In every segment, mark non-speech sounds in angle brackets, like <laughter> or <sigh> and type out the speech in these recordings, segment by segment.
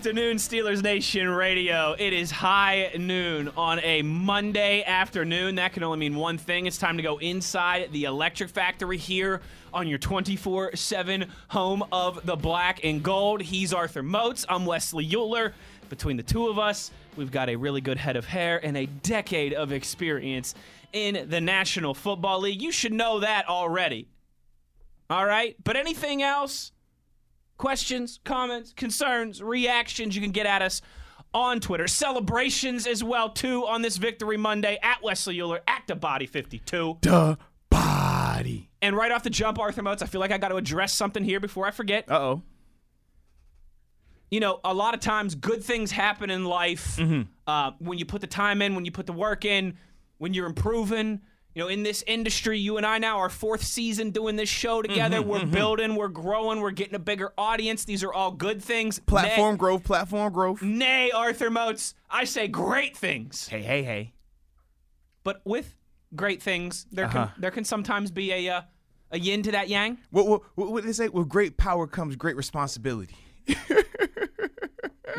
Afternoon, Steelers Nation Radio. It is high noon on a Monday afternoon. That can only mean one thing. It's time to go inside the Electric Factory here on your 24 7 home of the black and gold. He's Arthur Moats. I'm Wesley Euler. Between the two of us, we've got a really good head of hair and a decade of experience in the National Football League. You should know that already. All right? But anything else? Questions, comments, concerns, reactions you can get at us on Twitter. Celebrations as well too on this Victory Monday at Wesley Euler at the Body 52. The body. And right off the jump, Arthur Moats, I feel like I got to address something here before I forget. Uh oh. You know, a lot of times good things happen in life uh, when you put the time in, when you put the work in, when you're improving. You know, in this industry, you and I now, our fourth season doing this show together. we're building, we're growing, we're getting a bigger audience. These are all good things. Platform growth, platform growth. Nay, nay, Arthur Moats, I say great things. Hey, hey, hey. But with great things, there can Uh-huh. there can sometimes be a uh, a yin to that yang. What, what, what, what they say? With great power comes great responsibility. <laughs>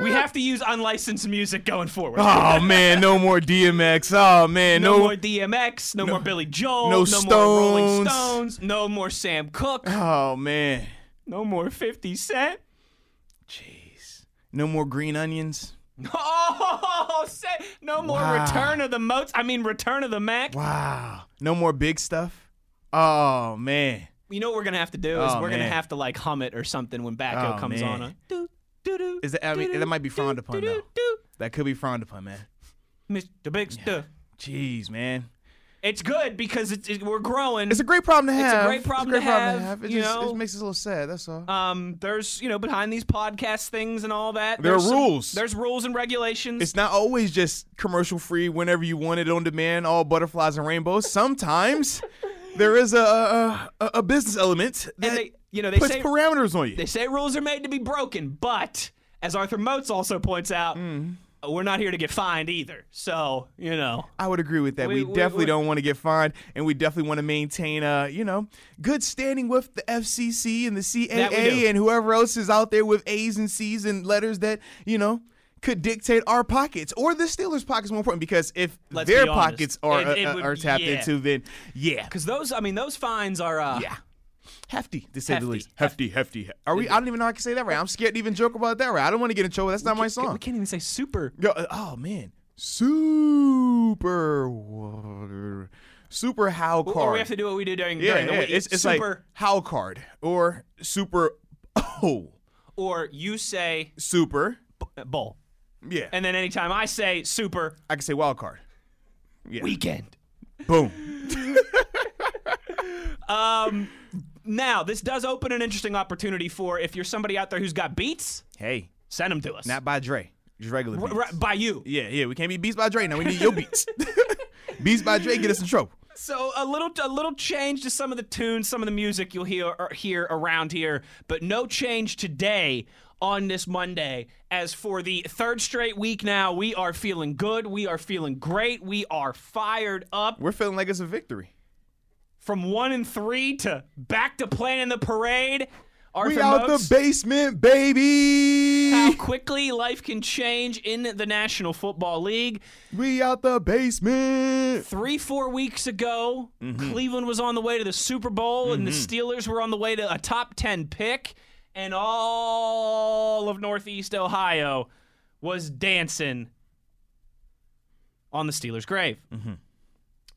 We have to use unlicensed music going forward. Oh, man, no more DMX. Oh, man, no, no. more DMX, no, more Billy Joel, no more Rolling Stones. Stones, no more Sam Cooke, Oh, man. no more 50 Cent. Jeez. No more green onions. Oh, no more Wow. Return of the Moats. I mean, Return of the Mac. Wow. No more big stuff. Oh, man. You know what we're gonna have to do is Oh, we're gonna have to like hum it or something when Backo Oh, comes man. on. A, do, Is that, I mean, that might be frowned upon, though. That could be frowned upon, man. Mr. Big Stuff. Jeez, man. It's good because it's it, we're growing. It's a great problem to have. It's a great problem a great to problem have, It you just, know. it makes us a little sad. That's all. um, there's you know behind these podcast things and all that. There are there's some- rules. There's rules and regulations. It's not always just commercial free whenever you want it on demand, all butterflies and rainbows. Sometimes <laughs> there is a a, a, a business element that they you know they puts say parameters on you. they say rules are made to be broken, but as Arthur Moats also points out, Mm. we're not here to get fined either. So you know. I would agree with that. We, We- we- definitely we- don't want to get fined, and we definitely want to maintain, uh, you know, good standing with the FCC and the That we do. CAA and whoever else is out there with A's and C's and letters that you know could dictate our pockets or the Steelers' pockets more important because if Let's their pockets are It- it uh, would- are tapped yeah. into, then yeah, Because those, I mean, those fines are. Uh, Yeah. Hefty, to say Hefty. the least. Hefty, hefty. Are we? I don't even know how I can say that right. I'm scared to even joke about that right. I don't want to get in trouble. That's not my song. We can't even say super. Yo, uh, oh man, super water, super how card. Or we have to do what we do during, yeah, during the yeah, week. it's, it's super, like how card or super. Oh, or you say super. b- bowl, Yeah, and then anytime I say super I can say wild card. Yeah. weekend. Boom. <laughs> Um, now this does open an interesting opportunity for if you're somebody out there who's got beats, Hey, send them to us. not by Dre, just regular beats. r- by you. Yeah, yeah. We can't be beats by Dre now. We need your beats. <laughs> beats by Dre get us in trouble. So a little a little change to some of the tunes, some of the music you'll hear hear around here, but no change today on this Monday. As for the third straight week now, we are feeling good. We are feeling great. We are fired up We're feeling like it's a victory. From one and three to back to playing in the parade. Arthur we out Moats, the basement, baby. how quickly life can change in the National Football League. We out the basement. Three, four weeks ago, mm-hmm. Cleveland was on the way to the Super Bowl, and the mm-hmm. Steelers were on the way to a top 10 pick, and all of Northeast Ohio was dancing on the Steelers' grave. Mm-hmm.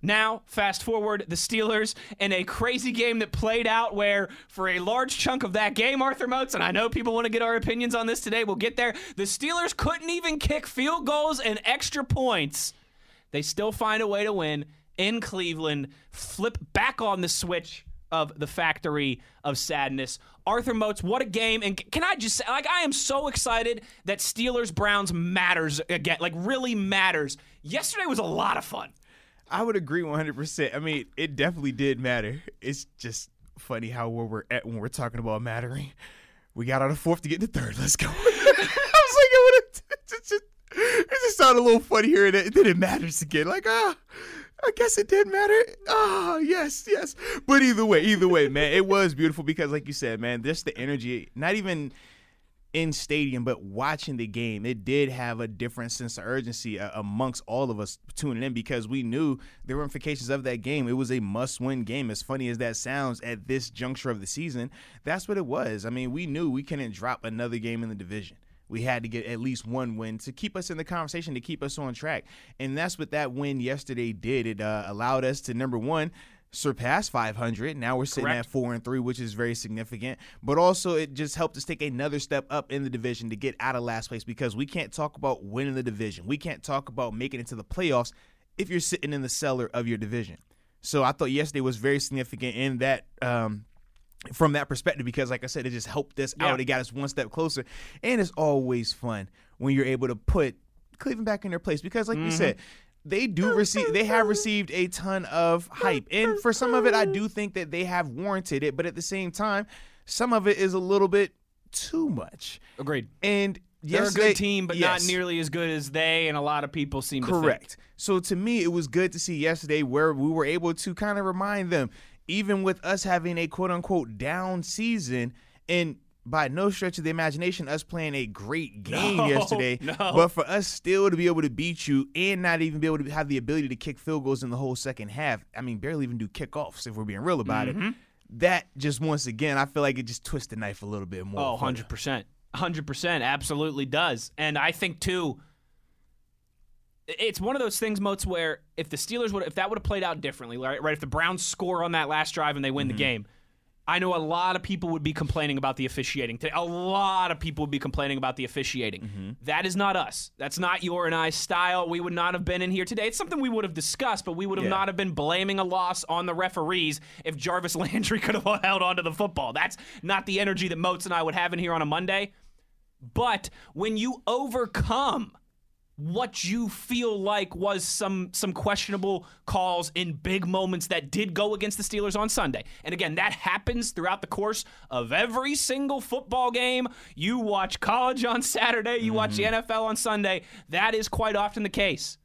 Now, fast forward, the Steelers in a crazy game that played out where, for a large chunk of that game, Arthur Moats, and I know people want to get our opinions on this today, we'll get there. The Steelers couldn't even kick field goals and extra points. They still find a way to win in Cleveland, flip back on the switch of the factory of sadness. Arthur Moats, what a game. And can I just say, like, I am so excited that Steelers Browns matters again, like, really matters. Yesterday was a lot of fun. I would agree 100%. I mean, it definitely did matter. It's just funny how where we're at when we're talking about mattering. We got out of fourth to get to third. Let's go. <laughs> I was like, I would <laughs> just, it just sounded a little funny here, and then it matters again. Like, ah, I guess it did matter. Ah, yes, yes. But either way, either way, man, it was beautiful because, like you said, man, just the energy. Not even in stadium, but watching the game, it did have a different sense of urgency uh, amongst all of us tuning in because we knew the ramifications of that game. It was a must-win game. As funny as that sounds at this juncture of the season, that's what it was. I mean, we knew we couldn't drop another game in the division. We had to get at least one win to keep us in the conversation, to keep us on track. And that's what that win yesterday did. It uh, allowed us to, number one, surpassed 500. Now we're sitting Correct. at four and three, which is very significant. But also, it just helped us take another step up in the division to get out of last place because we can't talk about winning the division. We can't talk about making it to the playoffs if you're sitting in the cellar of your division. So I thought yesterday was very significant in that. Um, from that perspective, because like I said, it just helped us Yeah. out. It got us one step closer, and it's always fun when you're able to put Cleveland back in their place. Because, like you said, they do receive, they have received a ton of hype, and for some of it, I do think that they have warranted it. But at the same time, some of it is a little bit too much. Agreed. And They're a good team, but yes. not nearly as good as they and a lot of people seem to think. Correct. So to me, it was good to see yesterday where we were able to kind of remind them, even with us having a quote unquote down season, and by no stretch of the imagination, us playing a great game No, yesterday, no. but for us still to be able to beat you and not even be able to have the ability to kick field goals in the whole second half. I mean, barely even do kickoffs if we're being real about Mm-hmm. it. That just once again, I feel like it just twists the knife a little bit more. Oh, 100%. 100% absolutely does. And I think too it's one of those things Moats where if the Steelers would if that would have played out differently, right? Right, if the Browns score on that last drive and they win the game, I know a lot of people would be complaining about the officiating today. A lot of people would be complaining about the officiating. Mm-hmm. That is not us. That's not your and I's style. We would not have been in here today. It's something we would have discussed, but we would have Yeah. not have been blaming a loss on the referees if Jarvis <laughs> Landry could have held onto the football. That's not the energy that Moats and I would have in here on a Monday. But when you overcome what you feel like was some some questionable calls in big moments that did go against the Steelers on Sunday. And again, that happens throughout the course of every single football game. You watch college on Saturday, you watch mm-hmm. the NFL on Sunday. That is quite often the case.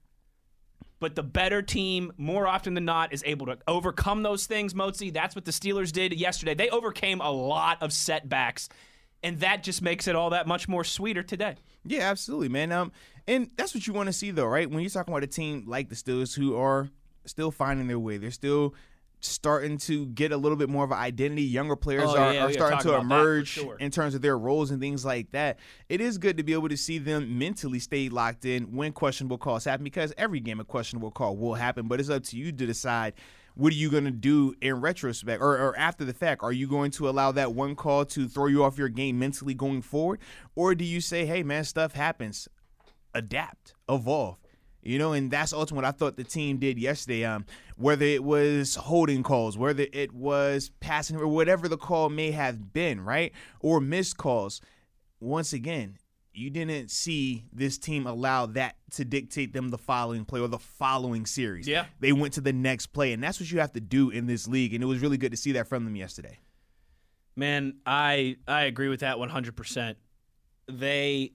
But the better team, more often than not, is able to overcome those things, Motzi. That's what the Steelers did yesterday. They overcame a lot of setbacks, and that just makes it all that much more sweeter today. Yeah, absolutely, man. Um, and that's what you want to see, though, right? When you're talking about a team like the Steelers, who are still finding their way, they're still starting to get a little bit more of an identity. Younger players Oh, are, yeah, are starting to about that for emerge sure. in terms of their roles and things like that. It is good to be able to see them mentally stay locked in when questionable calls happen, because every game a questionable call will happen. But it's up to you to decide. What are you going to do in retrospect or, or after the fact? Are you going to allow that one call to throw you off your game mentally going forward? Or do you say, hey, man, stuff happens? adapt, evolve. You know, and that's ultimately what I thought the team did yesterday. Um, whether it was holding calls, whether it was passing, or whatever the call may have been, right, or missed calls. Once again, you didn't see this team allow that to dictate them the following play or the following series. Yeah. they went to the next play, and that's what you have to do in this league. And it was really good to see that from them yesterday. Man, I I agree with that 100%. They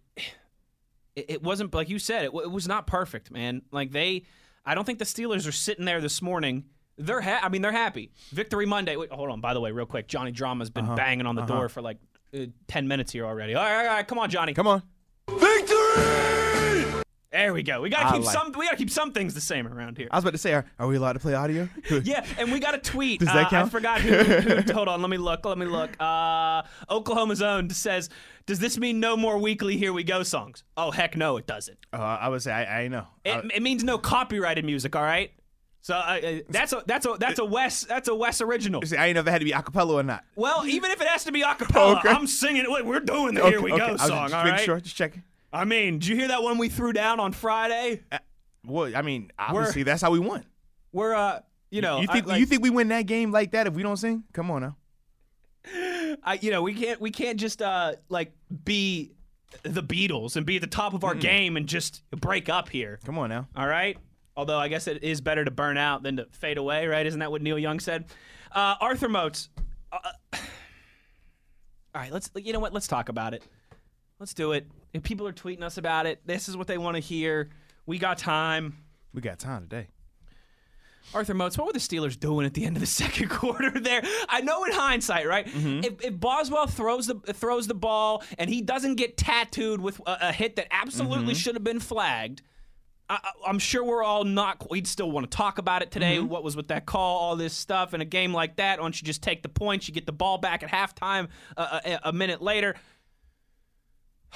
it, it wasn't like you said it, it was not perfect, man. Like they I don't think the Steelers are sitting there this morning. They're ha- I mean they're happy. Victory Monday. Wait, hold on. By the way, real quick, Johnny Drama's been Uh-huh. banging on the door for like uh, 10 minutes here already. All right, all right, come on, Johnny. Come on. There we go. We got to I keep like- some we got to keep some things the same around here. I was about to say, are, are we allowed to play audio? <laughs> Yeah, and we got a tweet. Does that Uh, I count? forgot who, who. <laughs> Hold on, let me look. Let me look. Uh, Oklahoma's own says, "Does this mean no more weekly Here We Go songs?" Oh heck, no, it doesn't. Uh, I would say I, I know. It, I- it means no copyrighted music. All right. So uh, uh, that's a that's a that's a Wes that's a Wes original. See, I ain't know if that had to be acapella or not. Well, even if it has to be acapella, <laughs> Okay. I'm singing. Wait, we're doing the "Here We. Go" I was song. just all making right. sure, just checking. I mean, did you hear that one we threw down on Friday? Well, I mean, obviously that's how we won. We're uh, you know, you think I, like, you think we win that game like that if we don't sing? Come on now. <laughs> I, you know, we can't we can't just uh like be the Beatles and be at the top of our game and just break up here. Come on now. All right. Although I guess it is better to burn out than to fade away, right? Isn't that what Neil Young said? Uh, Arthur Moats. Uh, <sighs> all right, let's. You know what? Let's talk about it. Let's do it. If people are tweeting us about it, this is what they want to hear. We got time. We got time today. Arthur Moats, what were the Steelers doing at the end of the <laughs> second quarter there? I know in hindsight, right? Mm-hmm. If, if Boswell throws the throws the ball and he doesn't get tattooed with a, a hit that absolutely mm-hmm. should have been flagged, I, I'm sure we're all not. We'd still want to talk about it today. Mm-hmm. What was with that call? All this stuff in a game like that. Why don't you just take the points? You get the ball back at halftime uh, uh a, a minute later.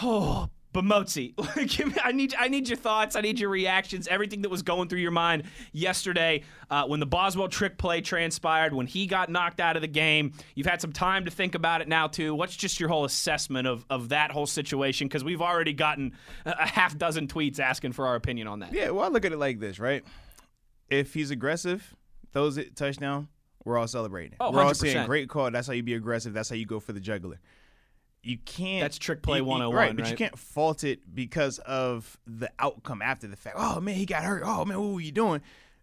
Oh, but Motzi, <laughs> give me, I need I need your thoughts. I need your reactions. Everything that was going through your mind yesterday uh, when the Boswell trick play transpired, when he got knocked out of the game. You've had some time to think about it now too. What's just your whole assessment of of that whole situation? Because we've already gotten a, a half dozen tweets asking for our opinion on that. Yeah, well, I look at it like this, right? If he's aggressive, throws it touchdown, we're all celebrating. Oh, we're all saying great call. That's how you be aggressive. That's how you go for the juggler. You can't. That's trick play you- you- 101, right? Oh but you can't fault it because of the outcome after the fact. Oh man, he got hurt. Oh man, what were you doing?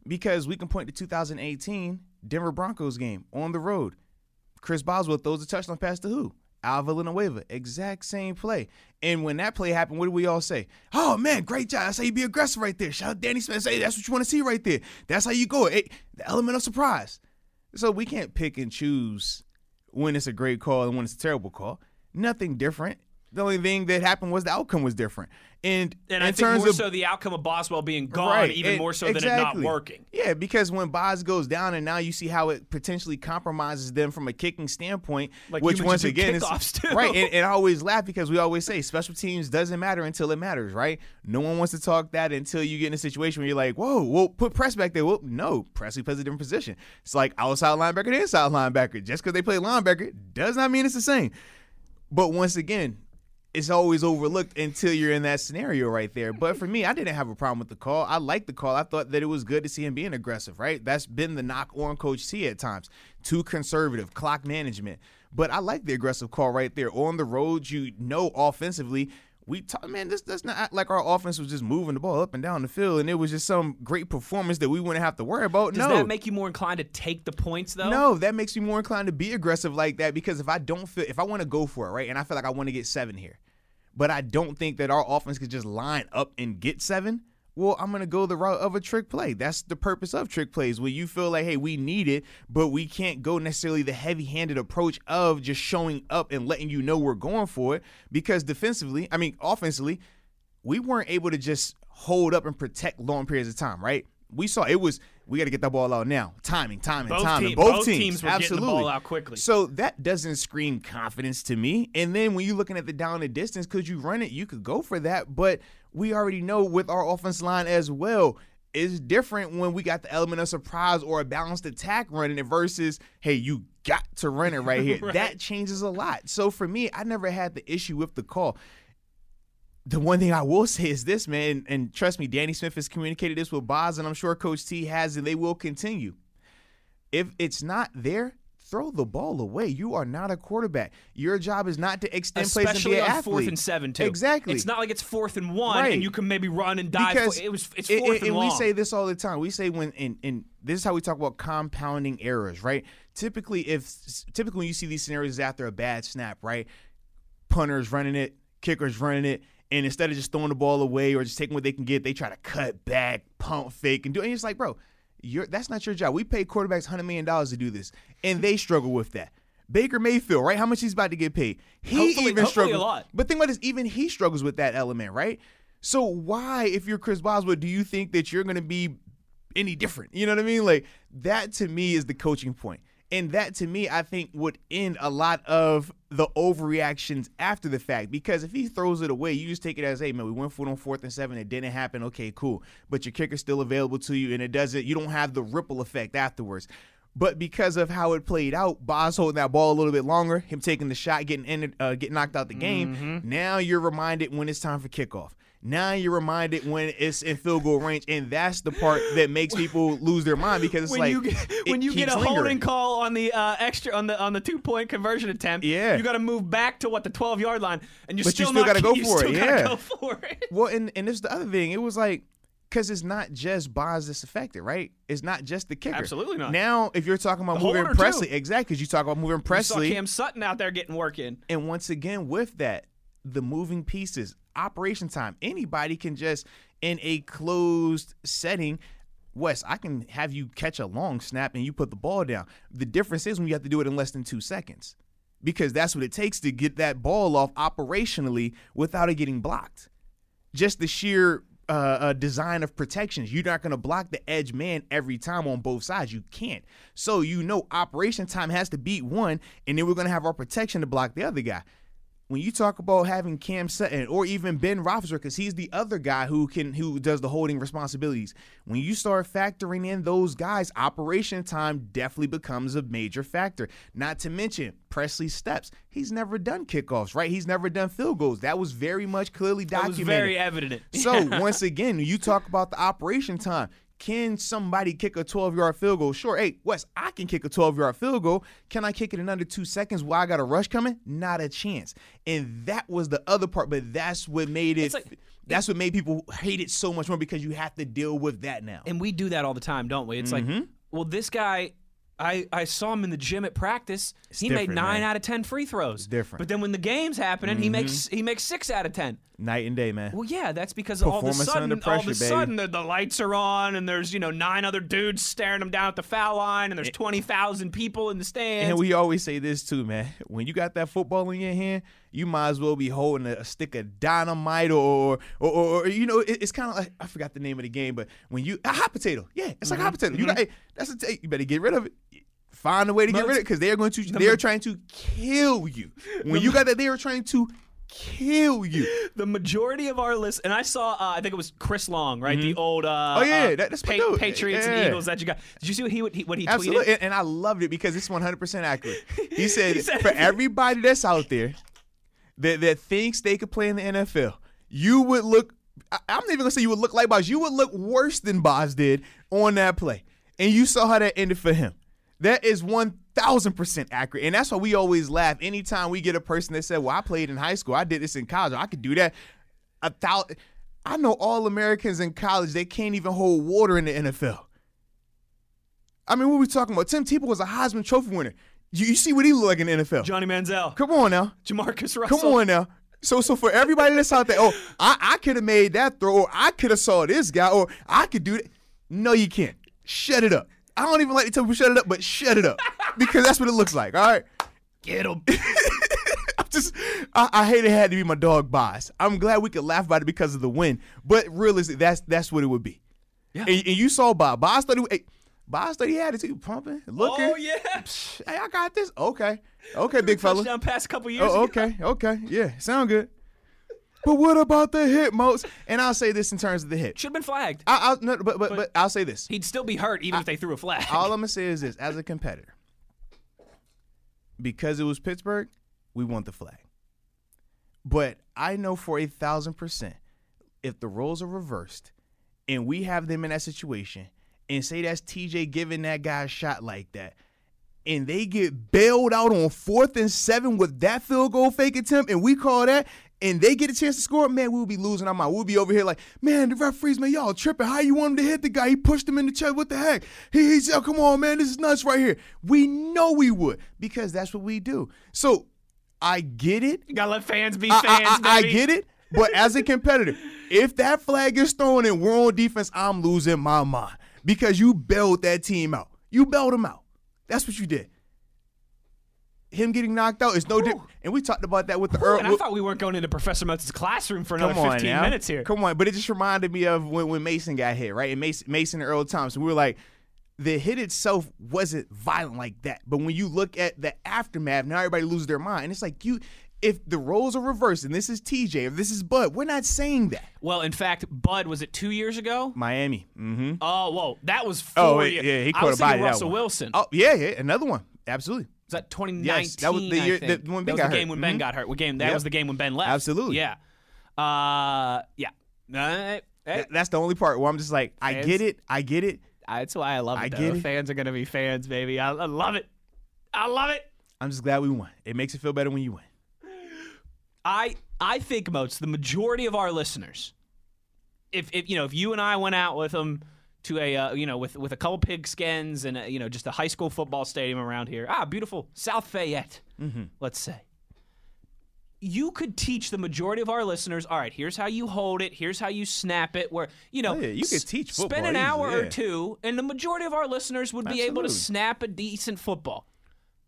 Because we can point to 2018 Denver Broncos game on the road. Chris Boswell throws a touchdown pass to who? Al Villanueva. Exact same play. And when that play happened, what do we all say? Oh man, great job. That's how you be aggressive right there. Shout out Danny Smith. Say that's what you want to see right there. That's how you go. It, the element of surprise. So we can't pick and choose when it's a great call and when it's a terrible call. Nothing different. The only thing that happened was the outcome was different. And, And I think more of so the outcome of Boswell being gone, Right, even and- more so than it not working. Yeah, because when Boz goes down and now you see how it potentially compromises them from a kicking standpoint, Like which once again is right. And, and I <laughs> always laugh because we always say special teams doesn't matter until it matters, right? No one wants to talk that until you get in a situation where you're like, whoa, well, put press back there. Well, no, press plays a different position. It's like outside linebacker to inside linebacker. Just because they play linebacker does not mean it's the same. But once again, it's always overlooked until you're in that scenario right there. But for me, I didn't have a problem with the call. I liked the call. I thought that it was good to see him being aggressive, right? That's been the knock on Coach T at times. Too conservative, clock management. But I like the aggressive call right there. On the road, you know offensively, we talk, man, this does not act like our offense was just moving the ball up and down the field and it was just some great performance that we wouldn't have to worry about. Does no. that make you more inclined to take the points though? No, that makes me more inclined to be aggressive like that because if I don't feel if I want to go for it, right, and I feel like I want to get seven here, but I don't think that our offense could just line up and get seven. Well, I'm gonna go the route of a trick play. That's the purpose of trick plays. Where you feel like, hey, we need it, but we can't go necessarily the heavy-handed approach of just showing up and letting you know we're going for it. Because defensively, I mean, offensively, we weren't able to just hold up and protect long periods of time, right? We saw it was we got to get that ball out now. Timing, timing, Both timing. team- both, both teams, teams were getting the absolutely. ball out quickly. So that doesn't scream confidence to me. And then when you're looking at the down and distance, could you run it? You could go for that, but we already know with our offense line as well. It's different when we got the element of surprise or a balanced attack running it versus, hey, you got to run it right here. <laughs> That changes a lot. So for me, I never had the issue with the call the one thing I will <laughs> say is this, man, and trust me, Danny Smith has communicated this with Boz, and I'm sure Coach T has, and they will continue. If it's not there, throw the ball away. You are not a quarterback. Your job is not to extend plays and Especially be an on athlete. fourth and seven too. Exactly. It's not like it's fourth and one, Right. and you can maybe run and dive. because it was it's fourth and, and, we say this all the time. We say when and and this is how we talk about compounding errors, right? Typically, if typically when you see these scenarios after a bad snap, right? Punters running it, kickers running it, and instead of just throwing the ball away or just taking what they can get, they try to cut back, pump fake, and do. And it's like, bro, you're that's not your job. We pay quarterbacks hundred million dollars to do this, and they struggle with that. Baker Mayfield, right? How much he's about to get paid? He Hopefully- even struggles. lot. But think about this, even he struggles with that element, right? So why, if you're Chris Boswell, do you think that you're going to be any different? You know what I mean? Like that to me is the coaching point. And that to me, I think would end a lot of the overreactions after the fact. Because if he throws it away, you just take it as, hey man, we went for it on fourth and seven, it didn't happen. Okay, cool. But your kicker's still available to you, and it doesn't. You don't have the ripple effect afterwards. But because of how it played out, Boz holding that ball a little bit longer, him taking the shot, getting in, uh, getting knocked out the game. Now you're reminded when it's time for kickoff. Now you're reminded when it's in field goal range, and that's the part that makes people lose their mind because it's when like you get, when you get a keeps holding call on the uh, extra on the on the two point conversion attempt, Yeah. you got to move back to what the twelve yard line, and you're But you still, still gotta go <laughs> you for it, yeah. go for it. Well, and and this is the other thing. It was like because it's not just Boz that's affected, right? It's not just the kicker. Absolutely not. Now, if you're talking about The moving holder, too. Pressley, exactly, because you talk about moving You saw Pressley, Cam Sutton out there getting work in. and once again with that, the moving pieces, operation time, anybody can just in a closed setting. Wes, I can have you catch a long snap and you put the ball down. The difference is when you have to do it in less than two seconds, because that's what it takes to get that ball off operationally without it getting blocked just the sheer uh, uh, design of protections. You're not going to block the edge man every time on both sides. You can't. So you know operation time has to beat one, and then we're going to have our protection to block the other guy. When you talk about having Cam Sutton or even Ben Roethlisberger, because he's the other guy who can who does the holding responsibilities. When you start factoring in those guys, operation time definitely becomes a major factor. Not to mention Pressley steps. He's never done kickoffs, right? He's never done field goals. That was very much clearly That was documented. very evident. So <laughs> once again, you talk about the operation time. Can somebody kick a 12 yard field goal? Sure. Hey, Wes, I can kick a 12 yard field goal. Can I kick it in under two seconds while I got a rush coming? Not a chance. And that was the other part, but that's what made it. Like- that's what made people hate it so much more because you have to deal with that now. and we do that all the time, don't we? It's Mm-hmm. like, well, this guy, I, I saw him in the gym at practice. he made nine man. out of ten free throws. It's different. Mm-hmm. But then when the game's happening, he makes he makes six out of ten. Night and day, man. Well, yeah, that's because all of a sudden, under all of a sudden, the, the lights are on, and there's you know nine other dudes staring him down at the foul line, and there's twenty thousand people in the stands. And we always say this too, man. When you got that football in your hand, you might as well be holding a, stick of dynamite or, or, or, or you know, it- it's kind of like I forgot the name of the game, but when you a hot potato, yeah, it's like a hot Mm-hmm. potato. You got hey, that's a t- you better get rid of it. Find a way to get rid of it because they're going to they're trying to kill you. When you got that, they are trying to kill you. <laughs> the majority of our list, and I saw, uh, I think it was Chris Long, right? The old, uh, Oh, yeah, uh, that- that's Pa-. Patriots and Eagles that you got. Did you see what he what he, what he Absolutely, tweeted? and, and I loved it because it's 100 percent accurate. He <laughs> said, He said- for everybody that's out there that that thinks they could play in the NFL, you would look. I, I'm not even gonna say you would look like Boz. You would look worse than Boz did on that play, and you saw how that ended for him. That is one thousand percent accurate, and that's why we always laugh anytime we get a person that said, "Well, I played in high school. I did this in college. I could do that." A thousand. I know all Americans in college they can't even hold water in the NFL. I mean, what are we talking about? Tim Tebow was a Heisman Trophy winner. You, you see what he look like in the NFL? Johnny Manziel, Come on now. Jamarcus Russell. Come on now. So, so for everybody that's out there, oh, I, I could have made that throw, or I could have saw this guy, or I could do that. No, you can't. Shut it up. I don't even like to tell people shut it up, but shut it up because that's what it looks like. All right. Get him. <laughs> I'm just, I, I hate it had to be my dog Boz. I'm glad we could laugh about it because of the win, but realistically, that's that's what it would be. Yeah. And, and you saw Bob. Boz thought he, hey, Boz thought he had it too, pumping, looking. oh yeah. Hey, I got this. Okay, okay, big fella. Touchdown pass a couple years Oh, ago. okay, okay, yeah, sound good. But what about the hit, Moats? And I'll say this in terms of the hit. Should have been flagged. I, I'll, no, but, but but I'll say this. He'd still be hurt even if they threw a flag. All <laughs> I'm gonna say is this: as a competitor, because it was Pittsburgh, we want the flag. But I know for a thousand percent, if the roles are reversed and we have them in that situation, and say that's TJ giving that guy a shot like that, and they get bailed out on fourth and seven with that field goal fake attempt, and we call that, and they get a chance to score, man, we'll be losing our mind. We'll be over here like, man, the referees, man, y'all tripping. How you want him to hit the guy? He pushed him in the chest. What the heck? He, he's, oh, come on, man, this is nuts right here. We know we would because that's what we do. So I get it. you gotta let fans be fans. I, I, I get it. But as a competitor, if that flag is thrown and we're on defense, I'm losing my mind because you bailed that team out. You bailed them out. That's what you did. Him getting knocked out is no different. And we talked about that with the Earl. And I thought we weren't going into Professor Moats' classroom for another on 15 now. minutes here. Come on, but it just reminded me of when, when Mason got hit, right? And Mason, Mason and Earl Thomas, we were like, the hit itself wasn't violent like that. But when you look at the aftermath, now everybody loses their mind. It's like you if the roles are reversed and this is TJ, if this is Bud, we're not saying that. Well, in fact, Bud was it two years ago? Miami. Mm-hmm. Oh, whoa, that was four Oh, years. yeah, he I caught was a body. that Russell. Wilson. Oh, yeah, yeah, another one. Absolutely. Was that 2019? Yes, that was the year- the- when that was got the game hurt. when Ben Mhm. got hurt. What game? That Yep. was the game when Ben left. Absolutely. Yeah. Uh, yeah. Uh, eh, That's the only part where I'm just like, I Fans? get it, I get it. that's why I love it. I though. get it. Fans are gonna be fans, baby. I, I love it. I love it. I'm just glad we won. It makes it feel better when you win. I I think most the majority of our listeners, if if you know if you and I went out with them to a uh, you know with with a couple pigskins and a, you know just a high school football stadium around here, ah, beautiful South Fayette, Mm-hmm. let's say. You could teach the majority of our listeners. All right, here's how you hold it. Here's how you snap it. Where you know, Oh, yeah, you could teach Spend football an easy, hour or two, and the majority of our listeners would be able to snap a decent football.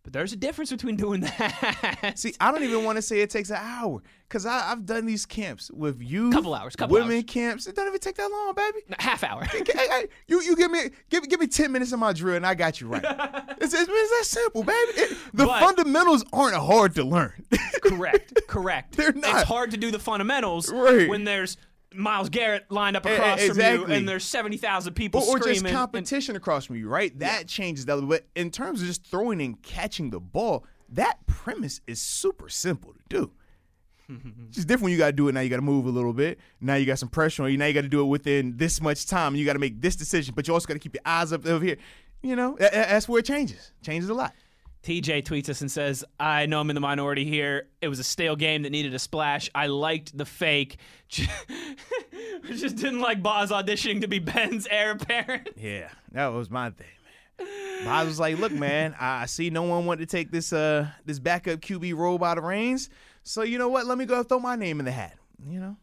But there's a difference between doing that. See, I don't even want to say it takes an hour because I've done these camps with you, Couple hours, couple women hours. camps. It don't even take that long, baby. half hour. Hey, hey, you you give me give give me ten minutes of my drill and I got you right. <laughs> It's, it's, it's that simple, baby. It- the But- fundamentals aren't hard to learn. correct, correct. <laughs> They're not. It's hard to do the fundamentals Right. when there's Myles Garrett lined up across from you, and there's seventy thousand people or, or screaming. just and- competition across from you, right? That changes that. But in terms of just throwing and catching the ball, that premise is super simple to do. <laughs> It's just different when you got to do it. Now you got to move a little bit. Now you got some pressure on you. Now you got to do it within this much time. You got to make this decision, but you also got to keep your eyes up over here. You know, tha- tha- that's where it changes. Changes a lot. TJ tweets us and says, I know I'm in the minority here. It was a stale game that needed a splash. I liked the fake. <laughs> I just didn't like Boz auditioning to be Ben's heir apparent. <laughs> Yeah, that was my thing, man. I was like, look, man, I see no one wanted to take this uh this backup QB role by the reins. So you know what? Let me go throw my name in the hat. You know.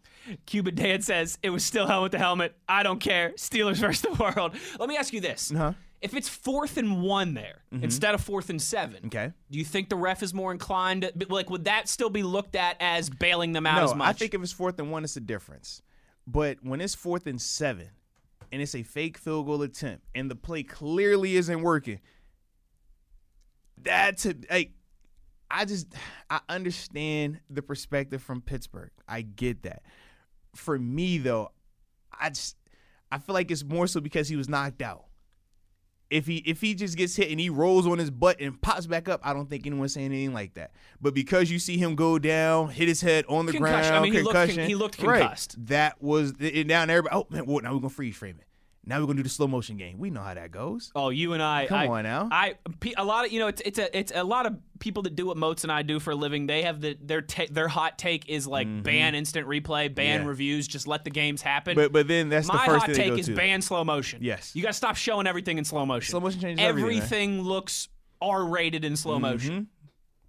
Cuban Dan says, it was still hell with the helmet. I don't care. Steelers versus the world. Let me ask you this. Uh-huh. If it's fourth and one there mm-hmm. instead of fourth and seven, Okay. do you think the ref is more inclined? To, like, would that still be looked at as bailing them out No, as much? I think if it's fourth and one, it's a difference. But when it's fourth and seven, and it's a fake field goal attempt, and the play clearly isn't working, that's a, like, I just I understand the perspective from Pittsburgh. I get that. For me though, I just I feel like it's more so because he was knocked out. If he if he just gets hit and he rolls on his butt and pops back up, I don't think anyone's saying anything like that. But because you see him go down, hit his head on the Concussion. I ground, mean, he looked he looked right, concussed. That was and now everybody. Oh man, well, now we're gonna freeze frame it. Now we're gonna do the slow motion game. We know how that goes. Oh, you and I. Come I, on now. I a lot of you know it's it's a it's a lot of people that do what Moats and I do for a living. They have the their ta- their hot take is like ban instant replay, ban Mm-hmm. Yeah. reviews, just let the games happen. But but then that's My the first hot take is to. ban slow motion. Yes. you got to stop showing everything in slow motion. Slow motion changes everything, man. Everything looks R rated in slow Mm-hmm. motion.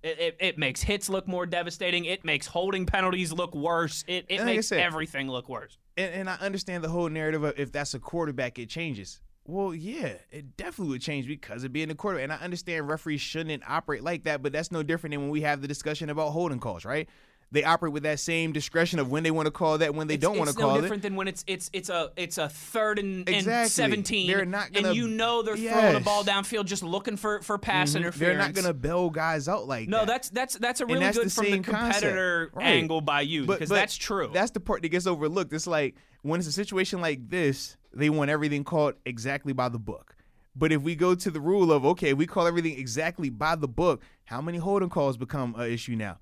It, it, it makes hits look more devastating. It makes holding penalties look worse. It, it like makes said- everything look worse. and, and I understand the whole narrative of if that's a quarterback, it changes. Well, yeah, it definitely would change because of being a quarterback. And I understand referees shouldn't operate like that, but that's no different than when we have the discussion about holding calls, right? They operate with that same discretion of when they want to call that, when they don't want to it's call no it. different than when it's it's it's a it's a third and, and Exactly. seventeen. They're not gonna- and you know they're throwing the Yes. ball downfield just looking for for pass interference. They're not going to bail guys out like No, that. that's that's that's a really that's good the from the competitor Right. angle by you because that's true. That's the part that gets overlooked. It's like when it's a situation like this, they want everything called exactly by the book. But if we go to the rule of okay, we call everything exactly by the book, how many holding calls become an issue now?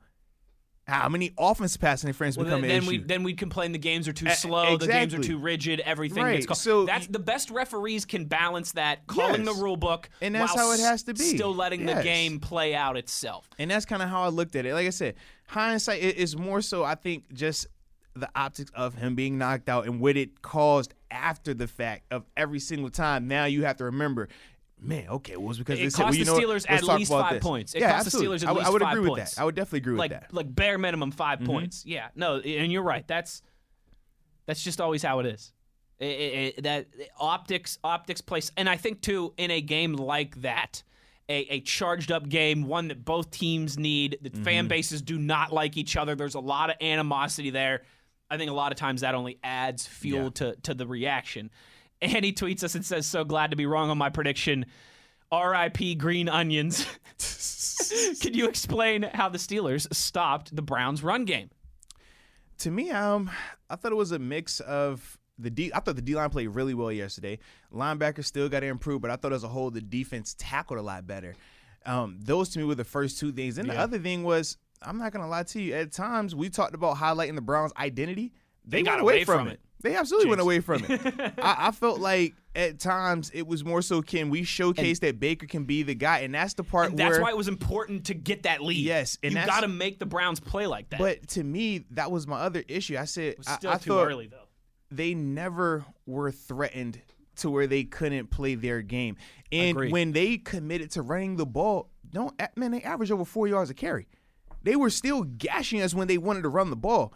How many offense passing interference well, become then, then We, then we'd complain the games are too slow, the games are too rigid, everything Right, gets called. so that's the best referees can balance that, calling Yes. the rule book, And that's how it has to be. Still letting the game play out itself. And that's kind of how I looked at it. Like I said, hindsight is more so, I think, just the optics of him being knocked out and what it caused after the fact of every single time. Now you have to remember, man, okay, well, it's because It cost well, the? Steelers at least five this. points. It yeah, cost the. Steelers at I, least I would five agree points. with that. I would definitely agree like with that. like bare minimum 5 Mm-hmm. points. Yeah, no, and you're right. That's that's just always how it is. It- it- it- that optics optics place, and I think too in a game like that. A, a charged up game, one that both teams need. The Mm-hmm. fan bases do not like each other. There's a lot of animosity there. I think a lot of times that only adds fuel Yeah. to to the reaction. <laughs> Annie tweets us and says, "So glad to be wrong on my prediction." R.I.P. Green Onions. <laughs> Can you explain how the Steelers stopped the Browns' run game? To me, um, I thought it was a mix of the D. I thought the D line played really well yesterday. Linebackers still got to improve, but I thought as a whole the defense tackled a lot better. Um, those to me were the first two things. And the other thing was, I'm not gonna lie to you. At times, we talked about highlighting the Browns' identity. They, They got went away from it. They absolutely went away from it. I, I felt like at times it was more so can we showcase that Baker can be the guy, and that's the part And that's where why it was important to get that lead. Yes, and you got to make the Browns play like that. But to me, that was my other issue. I said it's I- still I, too thought early though. they never were threatened to where they couldn't play their game. And Agree. when they committed to running the ball, don't man, they averaged over four yards a carry. They were still gashing us when they wanted to run the ball.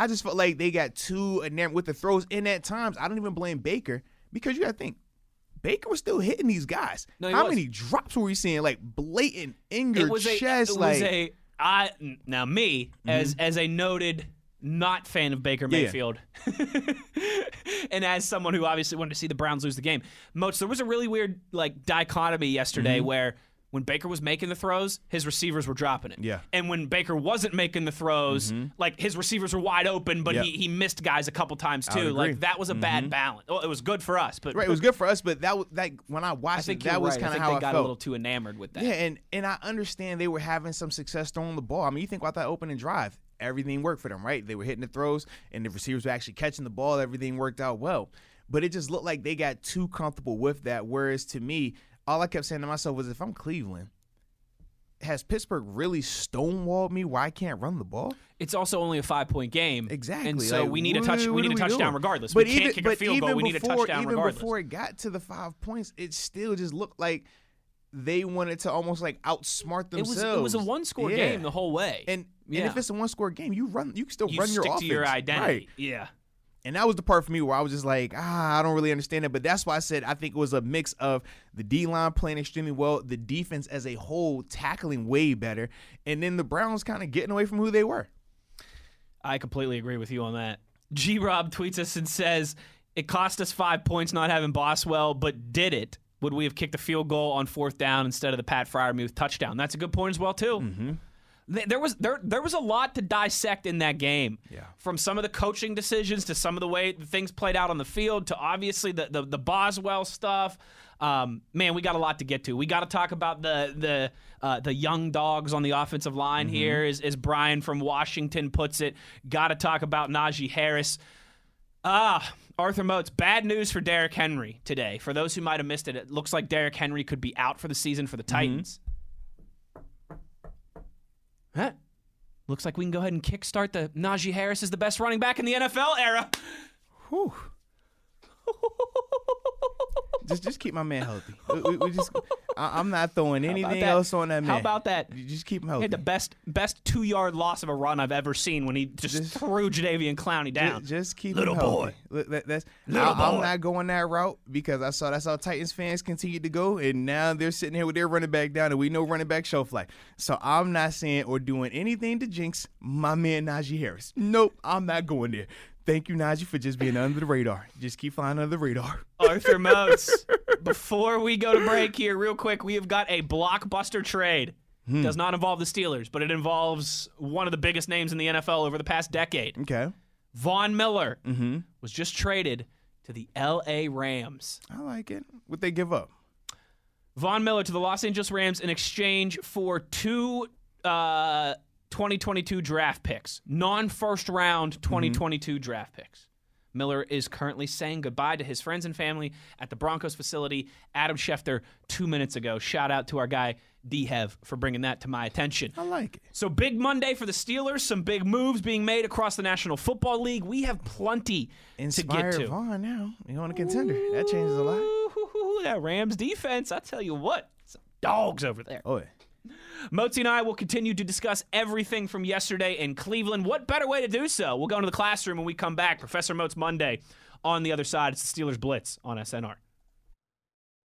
I just felt like they got too enamored with the throws. And at times, I don't even blame Baker because you got to think Baker was still hitting these guys. No, How was. many drops were we seeing? Like blatant in your a chest. it like was a I now me as as a noted not fan of Baker Yeah. Mayfield, <laughs> and as someone who obviously wanted to see the Browns lose the game, Moats, there was a really weird like dichotomy yesterday Mm-hmm. where when Baker was making the throws, his receivers were dropping it. Yeah. Mm-hmm. And when Baker wasn't making the throws, like his receivers were wide open, but Yep. he, he missed guys a couple times too. Like that was a bad balance. Well, it was good for us, but right. It was good for us, but that was like when I I watched think it, that was right. Kind of how they I got felt. a little too enamored with that. Yeah, and and I understand they were having some success throwing the ball. I mean, you think about that opening drive, everything worked for them, right? They were hitting the throws, and the receivers were actually catching the ball. Everything worked out well, but it just looked like they got too comfortable with that. Whereas to me, all I kept saying to myself was, if I'm Cleveland, has Pittsburgh really stonewalled me Why I can't run the ball? It's also only a five point game. Exactly. And so Like, we need a touch. We need a touchdown doing? regardless. But we even, can't kick a field goal. We need a before, touchdown even regardless. before it got to the five points, it still just looked like they wanted to almost like outsmart it was themselves. it was a one score Yeah. game the whole way. And yeah. and if it's a one score game, you run you can still you run stick your to offense. your identity. Right. Yeah. And that was the part for me where I was just like, ah, I don't really understand it. But that's why I said I think it was a mix of the D line playing extremely well, the defense as a whole tackling way better, and then the Browns kind of getting away from who they were. I completely agree with you on that. G Rob tweets us and says, It cost us five points not having Boswell, but did it? Would we have kicked a field goal on fourth down instead of the Pat Freiermuth touchdown? That's a good point as well, too. Th- There was there there was a lot to dissect in that game. Yeah. From some of the coaching decisions to some of the way things played out on the field to obviously the the, the Boswell stuff. Um, man, we got a lot to get to. We got to talk about the the uh, the young dogs on the offensive line here, as, as Brian from Washington puts it. Got to talk about Najee Harris. Ah, Arthur Moats, bad news for Derrick Henry today. For those who might have missed it, it looks like Derrick Henry could be out for the season for the Titans. Huh? Looks like we can go ahead and kickstart the Najee Harris is the best running back in the NFL era. Whew. <laughs> just just keep my man healthy. We, we- we just, I, I'm not throwing anything else on that man. How about that? You just keep him He healthy. had the best best two yard loss of a run I've ever seen when he just, Just- threw Jadeveon Clowney down. Just keep Little him healthy. boy. That- that's Little I, I'm not going that route because I saw that's how Titans fans continue to go, and now they're sitting here with their running back down, and we know running back shelf life. So I'm not saying or doing anything to jinx my man Najee Harris. Nope, I'm not going there. Thank you, Najee, for just being under the radar. Just keep flying under the radar. Arthur <laughs> Moats. Before we go to break here, real quick, we have got a blockbuster trade. Hmm. Does not involve the Steelers, but it involves one of the biggest names in the NFL over the past decade. Okay, Von Miller Mm-hmm. was just traded to the LA Rams. I like it. What they give up? Von Miller to the Los Angeles Rams in exchange for two uh, 2022 draft picks, non first round mm-hmm. 2022 draft picks. Miller is currently saying goodbye to his friends and family at the Broncos facility. Adam Schefter, two minutes ago. Shout out to our guy, D Hev, for bringing that to my attention. I like it. So, big Monday for the Steelers, some big moves being made across the National Football League. We have plenty to get to. Von now. You want a contender? That changes a lot. Ooh, that Rams defense, I tell you what, some dogs over there. Oh, yeah. Motzi and I will continue to discuss everything from yesterday in Cleveland. What better way to do so? We'll go into the classroom when we come back. Professor Moats Monday on the other side. It's the Steelers Blitz on SNR.